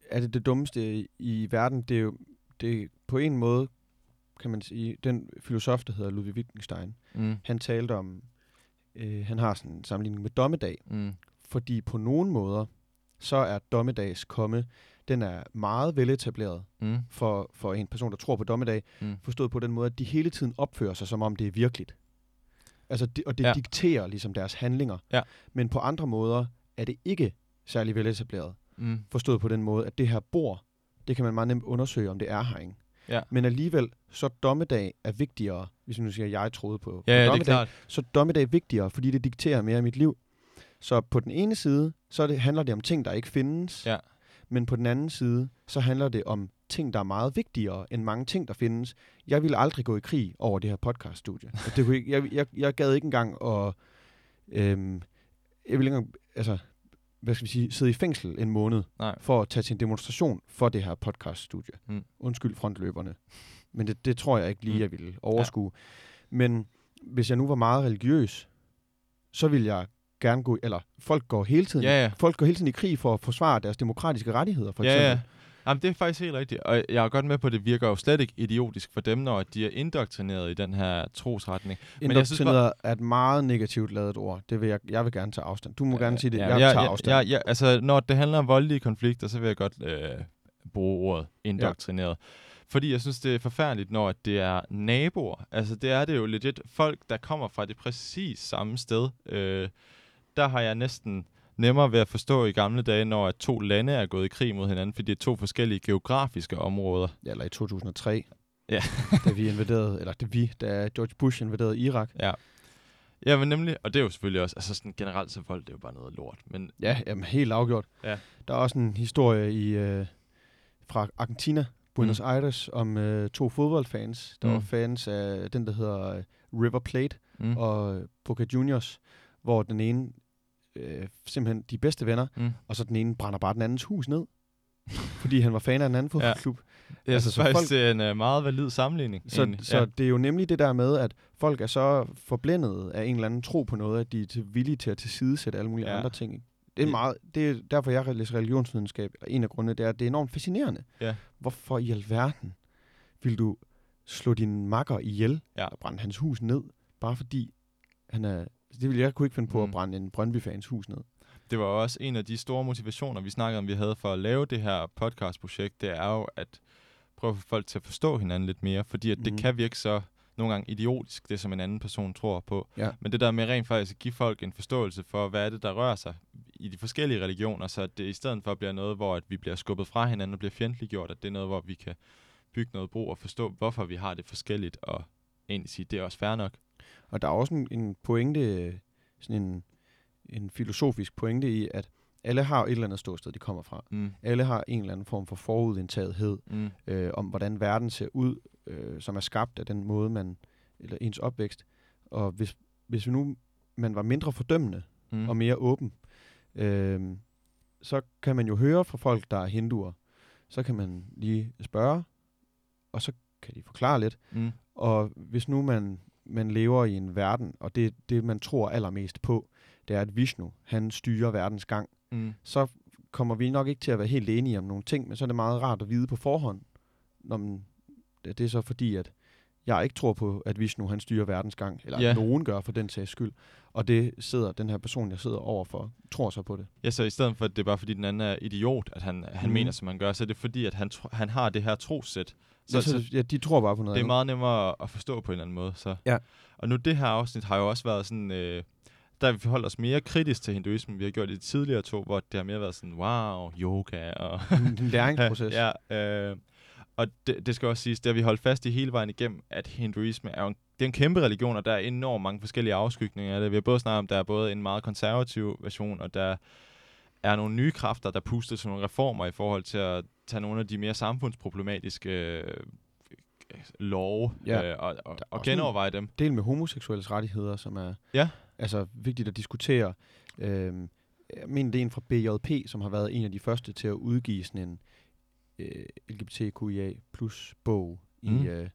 er det det dummeste i verden. Det er jo det er på en måde, kan man sige, den filosof, der hedder Ludwig Wittgenstein, mm. han talte om, øh, han har sådan en sammenligning med dommedag, mm. fordi på nogle måder, så er dommedags komme, den er meget veletableret mm. for, for en person, der tror på dommedag, mm. forstået på den måde, at de hele tiden opfører sig, som om det er virkeligt. Altså, det, og det ja. dikterer ligesom deres handlinger. Ja. Men på andre måder er det ikke særlig veletableret. Mm. Forstået på den måde, at det her bor, det kan man meget nemt undersøge, om det er herinde. Ja. Men alligevel, så dommedag er vigtigere, hvis nu siger, at jeg troede på, ja, på dommedag, det er klart. så dommedag er vigtigere, fordi det dikterer mere af mit liv. Så på den ene side, så det, handler det om ting, der ikke findes. Ja. Men på den anden side, så handler det om ting, der er meget vigtigere end mange ting, der findes. Jeg ville aldrig gå i krig over det her podcaststudie. det kunne, jeg, jeg, jeg gad ikke engang at... Øhm, jeg ville ikke engang, altså, hvad skal vi sige, sidde i fængsel en måned Nej. for at tage til en demonstration for det her podcaststudie. Mm. Undskyld frontløberne. Men det, det tror jeg ikke lige, mm. jeg ville overskue. Ja. Men hvis jeg nu var meget religiøs, så ville jeg gerne gå, eller folk går hele tiden, ja, ja. folk går hele tiden i krig for at forsvare deres demokratiske rettigheder, for eksempel. Ja, ja. Jamen, det er faktisk helt rigtigt. Og jeg er godt med på, at det virker jo slet ikke idiotisk for dem, når de er indoktrineret i den her trosretning. Men jeg synes bare... er et meget negativt lavet ord. Det vil jeg, jeg vil gerne tage afstand. Du må ja, gerne sige det. Ja, jeg, jeg tager afstand. Ja, ja, altså, når det handler om voldelige konflikter, så vil jeg godt øh, bruge ordet indoktrineret. Ja. Fordi jeg synes, det er forfærdeligt, når det er naboer. Altså, det er det jo legit folk, der kommer fra det præcis samme sted. Øh, der har jeg næsten nemmere ved at forstå i gamle dage, når at to lande er gået i krig mod hinanden, fordi det er to forskellige geografiske områder. Ja, eller i 2003, ja. da vi invaderede, eller det vi, da George Bush invaderede Irak. Ja. Ja, men nemlig, og det er jo selvfølgelig også, altså sådan generelt så folk, det er jo bare noget lort. Men ja, jamen, helt afgjort. Ja. Der er også en historie i øh, fra Argentina, Buenos mm. Aires, om øh, to fodboldfans. Der mm. var fans af den, der hedder øh, River Plate mm. og Boca Juniors, hvor den ene øh, simpelthen de bedste venner, Mm. og så den ene brænder bare den andens hus ned, [LAUGHS] fordi han var fan af en anden fodboldklub. Jeg Altså, synes så faktisk, folk- det er en uh, meget valid sammenligning. Så, egentlig. så ja. det er jo nemlig det der med, at folk er så forblændet af en eller anden tro på noget, at de er til villige til at tilsidesætte alle mulige Ja. ja. andre ting. ikke? Det er Ja. meget, det er derfor, jeg læser religionsvidenskab. og En af grundene, det er, at det er enormt fascinerende. Ja. Hvorfor i alverden vil du slå din makker ihjel Ja. og brænde hans hus ned, bare fordi han er... Det vil jeg kunne ikke finde på Mm. at brænde en Brøndby-fans hus ned. det var også en af de store motivationer, vi snakkede om, vi havde for at lave det her podcastprojekt, det er jo at prøve at få folk til at forstå hinanden lidt mere, fordi at det Mhm. kan virke så nogle gange idiotisk, det som en anden person tror på. Ja. Men det der med rent faktisk at give folk en forståelse for, hvad er det, der rører sig i de forskellige religioner, så at det i stedet for bliver noget, hvor at vi bliver skubbet fra hinanden og bliver fjendtliggjort, at det er noget, hvor vi kan bygge noget bro og forstå, hvorfor vi har det forskelligt, og egentlig sige, det er også fair nok. Og der er også en, en pointe, sådan en, en filosofisk pointe i, at alle har et eller andet ståsted, de kommer fra. Mm. Alle har en eller anden form for forudindtagethed Mm. øh, om, hvordan verden ser ud, øh, som er skabt af den måde, man, eller ens opvækst. Og hvis, hvis vi nu man var mindre fordømmende Mm. og mere åben, øh, så kan man jo høre fra folk, der er hinduer. Så kan man lige spørge, og så kan de forklare lidt. Mm. Og hvis nu man, man lever i en verden, og det, det man tror allermest på, det er, at Vishnu, han styrer verdens gang, Mm. så kommer vi nok ikke til at være helt enige om nogle ting, men så er det meget rart at vide på forhånd. Når man, det er så fordi, at jeg ikke tror på, at Vishnu han styrer verdens gang, eller Ja. at nogen gør for den sags skyld. Og det sidder den her person, jeg sidder overfor, tror så på det. Ja, så i stedet for, at det er bare fordi, den anden er idiot, at han, han Mhm. mener, som han gør, så er det fordi, at han, han har det her trosæt. Så, så, så, ja, de tror bare på noget det er andet. meget nemmere at- forstå på en eller anden måde. Så. Ja. Og nu det her afsnit har jo også været sådan, øh, der har vi forholdt os mere kritisk til hinduismen. Vi har gjort det i de tidligere to, hvor det har mere været sådan, wow, yoga og... [LAUGHS] læringsproces. ja, øh, og det, det skal også siges, det har vi holdt fast i hele vejen igennem, at hinduisme er en, det er en kæmpe religion, og der er enormt mange forskellige afskygninger af det. Vi har både snakket om, der er både en meget konservativ version, og der er nogle nye kræfter, der puster til nogle reformer i forhold til at tage nogle af de mere samfundsproblematiske øh, love Ja. øh, og, og, og genoverveje dem. del med homoseksuelles rettigheder, som er Ja. altså, vigtigt at diskutere. Øhm, jeg mener, det er en fra BJP, som har været en af de første til at udgive sådan en øh, LGBTQIA plus bog Mm. i, øh,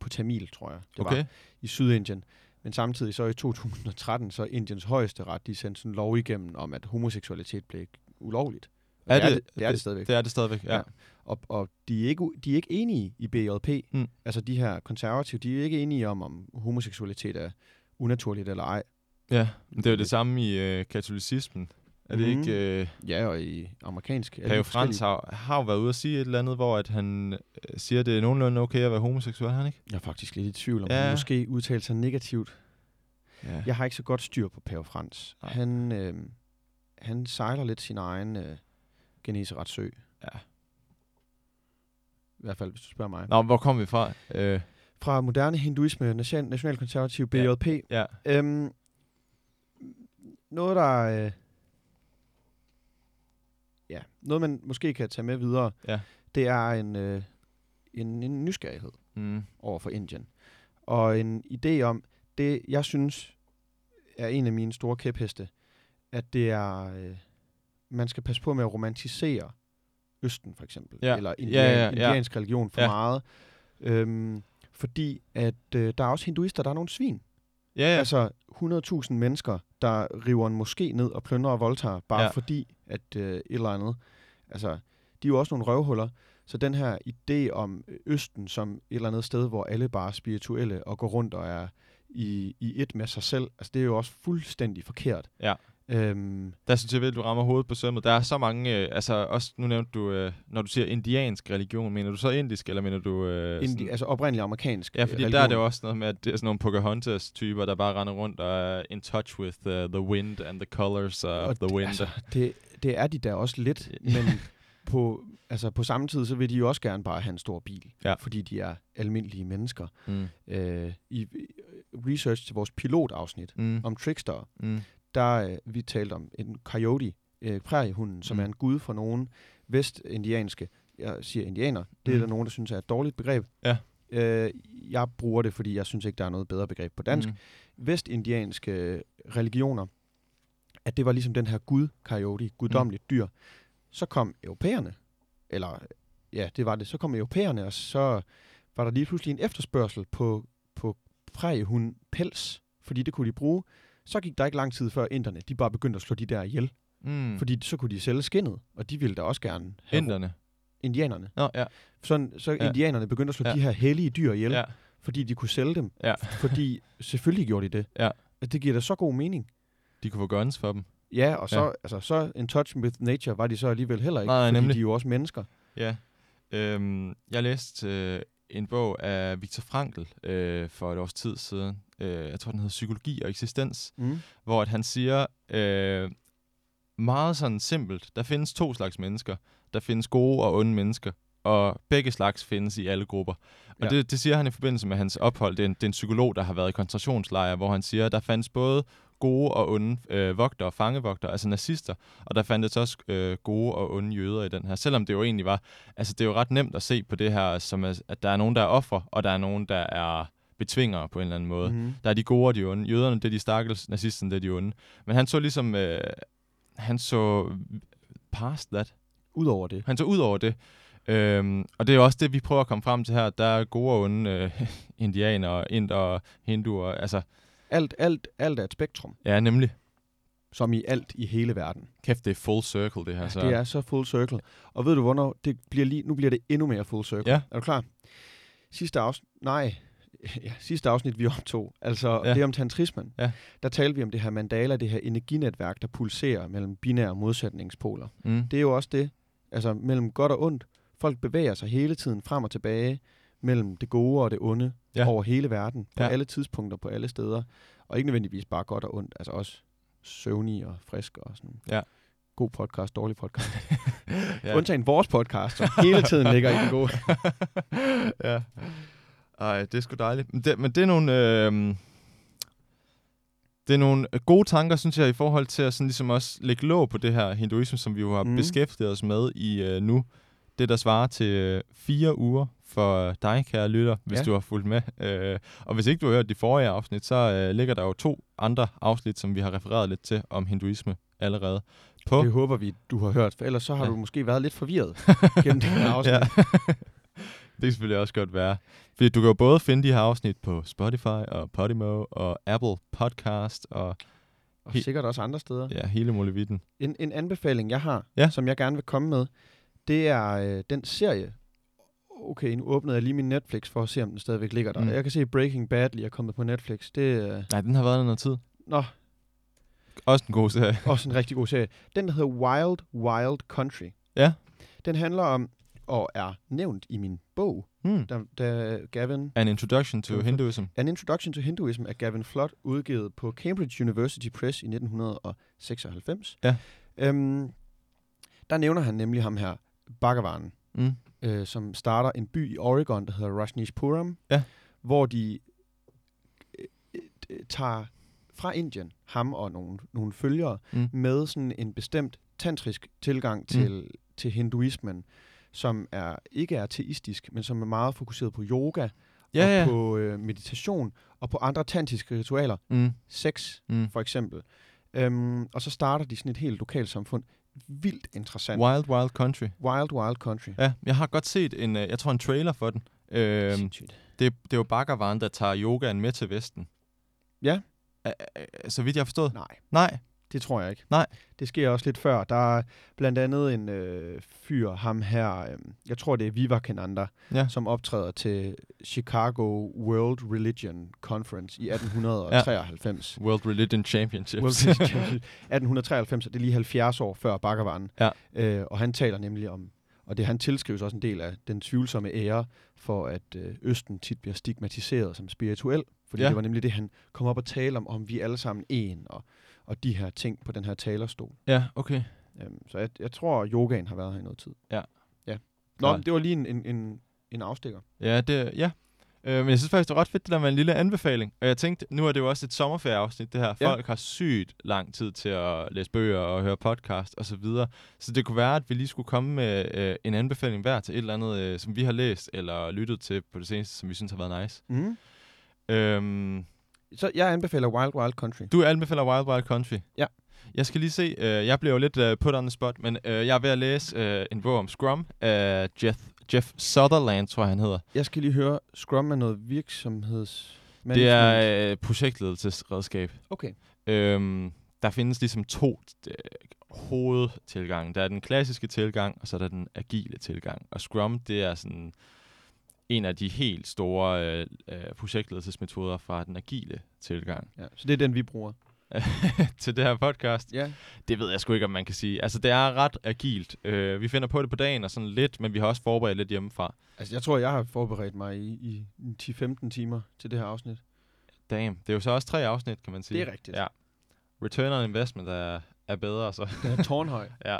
på Tamil, tror jeg. Det Okay. var i Sydindien. Men samtidig så i 2013, så Indiens højeste ret, de sendte sådan en lov igennem om, at homoseksualitet blev ulovligt. Og Er det, er det- det, det er det stadigvæk. Det er det stadigvæk, ja. Ja. Og, og de, er ikke, de er ikke enige i BJP. Mm. Altså de her konservative, de er ikke enige om, om homoseksualitet er unaturligt eller ej. Ja, men det er jo det samme i øh, katolicismen. Er det Mhm. ikke... Øh, Ja, og i amerikansk. er Pave Frans har, har jo været ude at sige et eller andet, hvor at han øh, siger, at det er nogenlunde okay at være homoseksuel, han ikke? Jeg er faktisk lidt i tvivl om, Ja. han måske udtalte sig negativt. Ja. Jeg har ikke så godt styr på Pave Frans. Nej. Han, øh, han sejler lidt sin egen øh, Genesaret sø. ja. I hvert fald, hvis du spørger mig. Nå, hvor kom vi fra? Øh, Fra moderne hinduisme, nation, nationalkonservativ, BJP. Ja. ja. Øhm, noget, der... Øh, ja, noget, man måske kan tage med videre, Ja. det er en, øh, en, en nysgerrighed Mm. over for Indien. Og en idé om, det jeg synes er en af mine store kæpheste, at det er, øh, man skal passe på med at romantisere Østen for eksempel, Ja. eller Ja, indian, ja, ja. indiansk religion for Ja. meget. Øhm, fordi at øh, der er også hinduister, der er nogle svin. Ja, ja. Altså 100.000 mennesker, der river en moské ned og plønder og voldtager, bare Ja. ja. fordi at øh, et eller andet. Altså, de er jo også nogle røvhuller. Så den her idé om Østen som et eller andet sted, hvor alle bare er spirituelle og går rundt og er i, i et med sig selv, altså det er jo også fuldstændig forkert. Ja. Øhm, Der synes jeg virkelig, du rammer hovedet på sømmet. Der er så mange, øh, altså også, nu nævnte du, øh, når du siger indiansk religion, mener du så indisk, eller mener du... Øh, indi, sådan, altså oprindeligt amerikansk ja, fordi religion. der er det også noget med, at det er sådan nogle Pocahontas-typer, der bare render rundt og er in touch with uh, the wind and the colors of Og the wind. Altså, det, det er de da også lidt, men [LAUGHS] på, altså på samme tid, så vil de jo også gerne bare have en stor bil, Ja. fordi de er almindelige mennesker. mm. øh, i i research til vores pilotafsnit Mm. om Trickster, Mm. der øh, vi talte om en coyote, øh, præriehunden, som Mm. er en gud for nogen vestindianske, jeg siger indianer, det er Mm. der nogen, der synes er et dårligt begreb. Ja. Øh, jeg bruger det, fordi jeg synes ikke, der er noget bedre begreb på dansk. Mm. Vestindianske religioner at det var ligesom den her gud coyote, guddommeligt dyr. Så kom europæerne, eller ja, det var det, så kom europæerne, og så var der lige pludselig en efterspørgsel på, på prægehund pels, fordi det kunne de bruge. Så gik der ikke lang tid før inderne, de bare begyndte at slå de der ihjel. Mm. Fordi så kunne de sælge skinnet, og de ville da også gerne have Inderne. indianerne. Nå, ja. Sådan, så Ja. indianerne begyndte at slå Ja. de her hellige dyr ihjel, ja. fordi de kunne sælge dem. Ja. Fordi selvfølgelig gjorde de det. Ja. At Det giver da så god mening. De kunne få guns for dem. Ja, og så, Ja. Altså, så in touch with nature var de så alligevel heller ikke, Nej, fordi nemlig. de er jo også mennesker. Ja. Øhm, jeg læste øh, en bog af Viktor Frankl øh, for et års tid siden. Øh, jeg tror, den hedder Psykologi og eksistens. Mm. hvor at han siger øh, meget sådan simpelt, der findes to slags mennesker. Der findes gode og onde mennesker, og begge slags findes i alle grupper. Og Ja. det, det siger han i forbindelse med hans ophold. Det er, en, det er en psykolog, der har været i koncentrationslejre, hvor han siger, at der fandes både gode og onde øh, vogtere, fangevogtere, altså nazister, og der fandtes også øh, gode og onde jøder i den her. Selvom det jo egentlig var, altså det er jo ret nemt at se på det her, som at, at der er nogen, der er offer, og der er nogen, der er betvingere på en eller anden måde. Mm. Der er de gode og de onde. Jøderne, det er de stakkels, nazisterne, det er de onde. Men han så ligesom, øh, han så past that. Udover det. Han så ud over det. Øhm, og det er også det, vi prøver at komme frem til her. Der er gode og onde øh, [LAUGHS] indianere, inder, hinduer. Altså, Alt, alt, alt er et spektrum, ja, nemlig. som i alt i hele verden. Kæft, det er full circle, det her. Så. Det er så full circle. Og ved du hvornår? Det bliver lige, nu bliver det endnu mere full circle. Ja. Er du klar? Sidste afsnit, nej, [LAUGHS] ja, sidste afsnit vi optog, altså Ja. det om tantrismen, Ja. der talte vi om det her mandala, det her energinetværk, der pulserer mellem binære modsætningspoler. Mm. Det er jo også det, altså mellem godt og ondt. Folk bevæger sig hele tiden frem og tilbage mellem det gode og det onde Ja. over hele verden, på Ja. alle tidspunkter, på alle steder. Og ikke nødvendigvis bare godt og ondt, altså også søvnig og frisk og sådan. Ja. God podcast, dårlig podcast. [LAUGHS] ja. Undtagen vores podcast, som hele tiden ligger i den gode. [LAUGHS] ja. Ej, det er sgu dejligt. Men det, men det er nogle... Øh, det er nogle gode tanker, synes jeg, i forhold til at sådan ligesom også lægge låg på det her hinduisme, som vi jo har. Mm. beskæftiget os med i øh, nu. Det, der svarer til øh, fire uger for dig, kære lytter, hvis Ja. du har fulgt med. Øh, og hvis ikke du har hørt de forrige afsnit, så øh, ligger der jo to andre afsnit, som vi har refereret lidt til om hinduisme allerede. På Det håber vi, du har hørt, for ellers så har Ja. du måske været lidt forvirret [LAUGHS] gennem det her afsnit. Ja. [LAUGHS] Det kan selvfølgelig også godt være. Fordi du kan jo både finde de her afsnit på Spotify og Podimo og Apple Podcast og Og sikkert også andre steder. ja, hele muligheden. En, en anbefaling, jeg har, ja. som jeg gerne vil komme med, det er øh, den serie. Okay, nu åbnede jeg lige min Netflix for at se, om den stadigvæk ligger der. Mm. Mm. Jeg kan se Breaking Bad lige er kommet på Netflix. Det er Nej, den har været der noget tid. nå, Også en god serie. også en rigtig god serie. Den, der hedder Wild Wild Country. Ja. Den handler om, og er nævnt i min bog, Hmm. der, der Gavin An Introduction to? Hinduism. An Introduction to Hinduism af Gavin Flood, udgivet på Cambridge University Press i 1996. Ja. Øhm, der nævner han nemlig ham her, Bhagavan, Mm. Øh, som starter en by i Oregon, der hedder Rajneeshpuram, Ja. hvor de øh, øh, tager fra Indien, ham og nogle, nogle følgere, Mm. med sådan en bestemt tantrisk tilgang til, mm. til hinduismen, som er ikke er teistisk, men som er meget fokuseret på yoga, Ja, og ja. på øh, meditation, og på andre tantriske ritualer, Mm. sex Mm. for eksempel. Øhm, og så starter de sådan et helt lokalt samfund. Vildt interessant. Wild Wild Country. Wild Wild Country. Ja, jeg har godt set en, øh, jeg tror en trailer for den. Øhm, Sindssygt. det, det er jo Bhagavan, der tager yogaen med til Vesten. Ja. Så vidt jeg har forstået. Nej, Nej. Det tror jeg ikke. Nej. Det sker også lidt før. Der er blandt andet en øh, fyr, ham her, øh, jeg tror det er Vivekananda, Ja. som optræder til Chicago World Religion Conference i 1893. World Religion Championships. World Religion [LAUGHS] Championship. 1893, og det er lige 70 år før Bhagavan. Ja. Øh, og han taler nemlig om, og det han tilskrives også en del af den tvivlsomme ære, for at øh, Østen tit bliver stigmatiseret som spirituel. Fordi Ja. ja. det var nemlig det, han kom op og tale om, om vi er alle sammen en, og, og de her ting på den her talerstol. ja, okay. Øhm, så jeg, jeg tror, at yogaen har været her i noget tid. Ja. ja. Nå, Klart. men det var lige en, en, en, en afstikker. Ja, det, ja. Øh, men jeg synes faktisk, det er ret fedt, det der med en lille anbefaling. Og jeg tænkte, nu er det jo også et sommerferieafsnit, det her. Ja. Folk har sygt lang tid til at læse bøger og høre podcast og så videre. Så det kunne være, at vi lige skulle komme med øh, en anbefaling hver til et eller andet, øh, som vi har læst eller lyttet til på det seneste, som vi synes har været nice. Mm. Øhm, Så jeg anbefaler Wild Wild Country. du anbefaler Wild Wild Country. Ja. Jeg skal lige se, øh, jeg blev jo lidt øh, put on the spot, men øh, jeg er ved at læse øh, en bog om Scrum af Jeff, Jeff Sutherland, tror jeg han hedder. Jeg skal lige høre, Scrum er noget virksomheds... Det er øh, projektledelsesredskab. Okay. Øhm, der findes ligesom to øh, hovedtilgange. Der er den klassiske tilgang, og så er der den agile tilgang. Og Scrum, det er sådan en af de helt store øh, øh, projektledelsesmetoder fra den agile tilgang. Ja, så det er den, vi bruger. [LAUGHS] til det her podcast. Ja. Det ved jeg sgu ikke, om man kan sige. Altså, det er ret agilt. Uh, vi finder på det på dagen og sådan lidt, men vi har også forberedt lidt hjemmefra. Altså, jeg tror, jeg har forberedt mig i, i 10-15 timer til det her afsnit. Damn. Det er jo så også tre afsnit, kan man sige. Det er rigtigt. Ja. Return on investment er, er bedre, så. Den er tårnhøj. [LAUGHS] ja.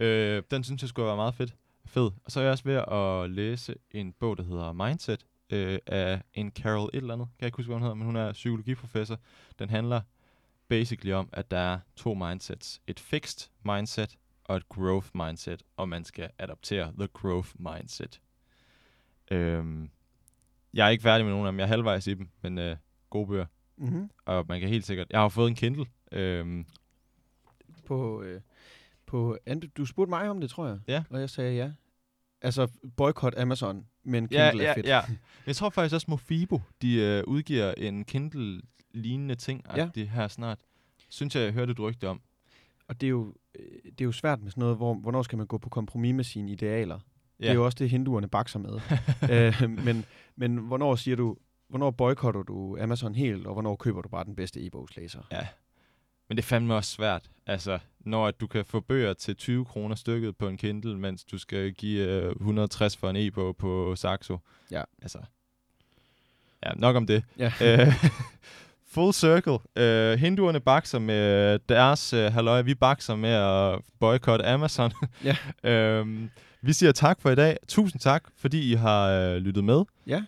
Øh, den synes jeg skulle være meget fedt. Fed. Og så er jeg også ved at læse en bog, der hedder Mindset, øh, af en Carol et eller andet. Kan jeg ikke huske, hvad hun hedder, men hun er psykologiprofessor. Den handler basically om, at der er to mindsets. Et fixed mindset og et growth mindset, og man skal adoptere the growth mindset. Øhm, jeg er ikke færdig med nogen af dem. Jeg er halvvejs i dem, men øh, gode bøger. Mm-hmm. Og man kan helt sikkert... Jeg har fået en Kindle. Øhm, på, øh, på du spurgte mig om det, tror jeg. Ja. Og jeg sagde ja. Altså, boykot Amazon, men Kindle ja, ja, er fedt. Ja. [LAUGHS] Jeg tror faktisk også, Mofibo, de øh, udgiver en Kindle-lignende ting, ja. det her snart. Synes jeg, jeg hørte et rygte om. Og det er jo, øh, det er jo svært med sådan noget, hvor, hvornår skal man gå på kompromis med sine idealer? Ja. Det er jo også det, hinduerne bakser med. [LAUGHS] øh, men, men hvornår siger du, hvornår boykotter du Amazon helt, og hvornår køber du bare den bedste e-bogslæser? Ja, men det er fandme også svært. Altså, når at du kan få bøger til 20 kroner stykket på en Kindle, mens du skal give øh, 160 for en e-bog på Saxo. Ja. Altså, ja, nok om det. Ja. [LAUGHS] Øh, full circle. Uh, hinduerne bakser med deres uh, halløj. Vi bakser med at boykotte Amazon. [LAUGHS] ja. um, [LAUGHS] vi siger tak for i dag. Tusind tak, fordi I har uh, lyttet med. Ja.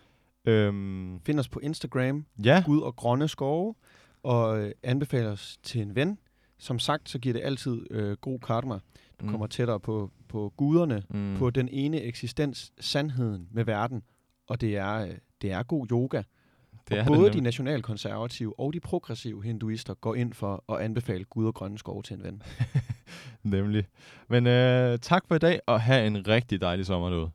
Um, Find os på Instagram. Ja. Gud og grønne skove. Og anbefaler os til en ven. Som sagt, så giver det altid uh, god karma. Du mm. kommer tættere på, på guderne, mm. på den ene eksistens, sandheden med verden. Og det er, uh, det er god yoga. Det er både det de nationalkonservative og de progressive hinduister går ind for at anbefale Gud og grønne skove til en ven. [LAUGHS] Nemlig. Men øh, tak for i dag, og have en rigtig dejlig sommer derude.